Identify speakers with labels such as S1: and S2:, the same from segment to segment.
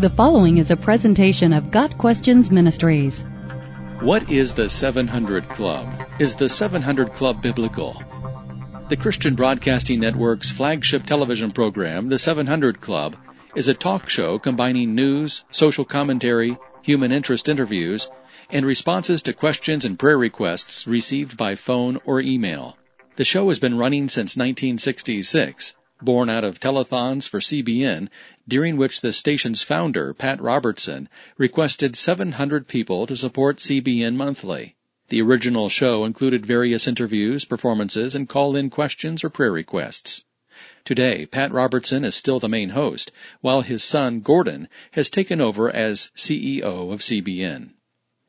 S1: The following is a presentation of Got Questions Ministries.
S2: What is the 700 Club? Is the 700 Club biblical? The Christian Broadcasting Network's flagship television program, The 700 Club, is a talk show combining news, social commentary, human interest interviews, and responses to questions and prayer requests received by phone or email. The show has been running since 1966, born out of telethons for CBN, during which the station's founder, Pat Robertson, requested 700 people to support CBN monthly. The original show included various interviews, performances, and call-in questions or prayer requests. Today, Pat Robertson is still the main host, while his son, Gordon, has taken over as CEO of CBN.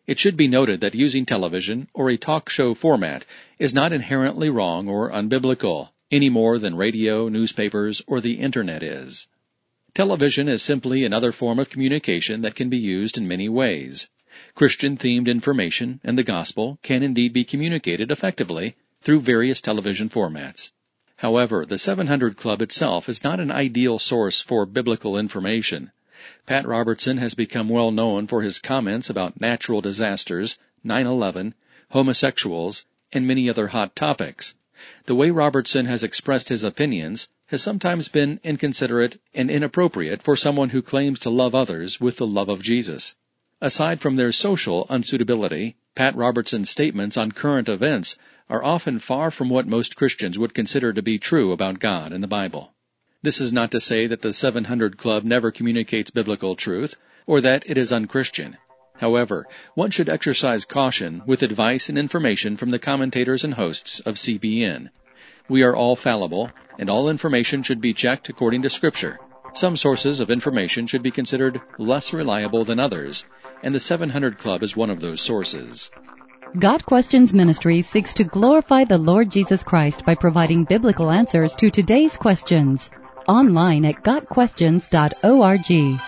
S2: It should be noted that using television or a talk show format is not inherently wrong or unbiblical, any more than radio, newspapers, or the internet is. Television is simply another form of communication that can be used in many ways. Christian themed information and the gospel can indeed be communicated effectively through various television formats. However, the 700 Club itself is not an ideal source for biblical information. Pat Robertson has become well known for his comments about natural disasters, 9-11, homosexuals, and many other hot topics. The way Robertson has expressed his opinions has sometimes been inconsiderate and inappropriate for someone who claims to love others with the love of Jesus. Aside from their social unsuitability, Pat Robertson's statements on current events are often far from what most Christians would consider to be true about God and the Bible. This is not to say that the 700 Club never communicates biblical truth, or that it is unchristian. However, one should exercise caution with advice and information from the commentators and hosts of CBN. We are all fallible, and all information should be checked according to Scripture. Some sources of information should be considered less reliable than others, and the 700 Club is one of those sources.
S1: Got Questions Ministry seeks to glorify the Lord Jesus Christ by providing biblical answers to today's questions. Online at GotQuestions.org.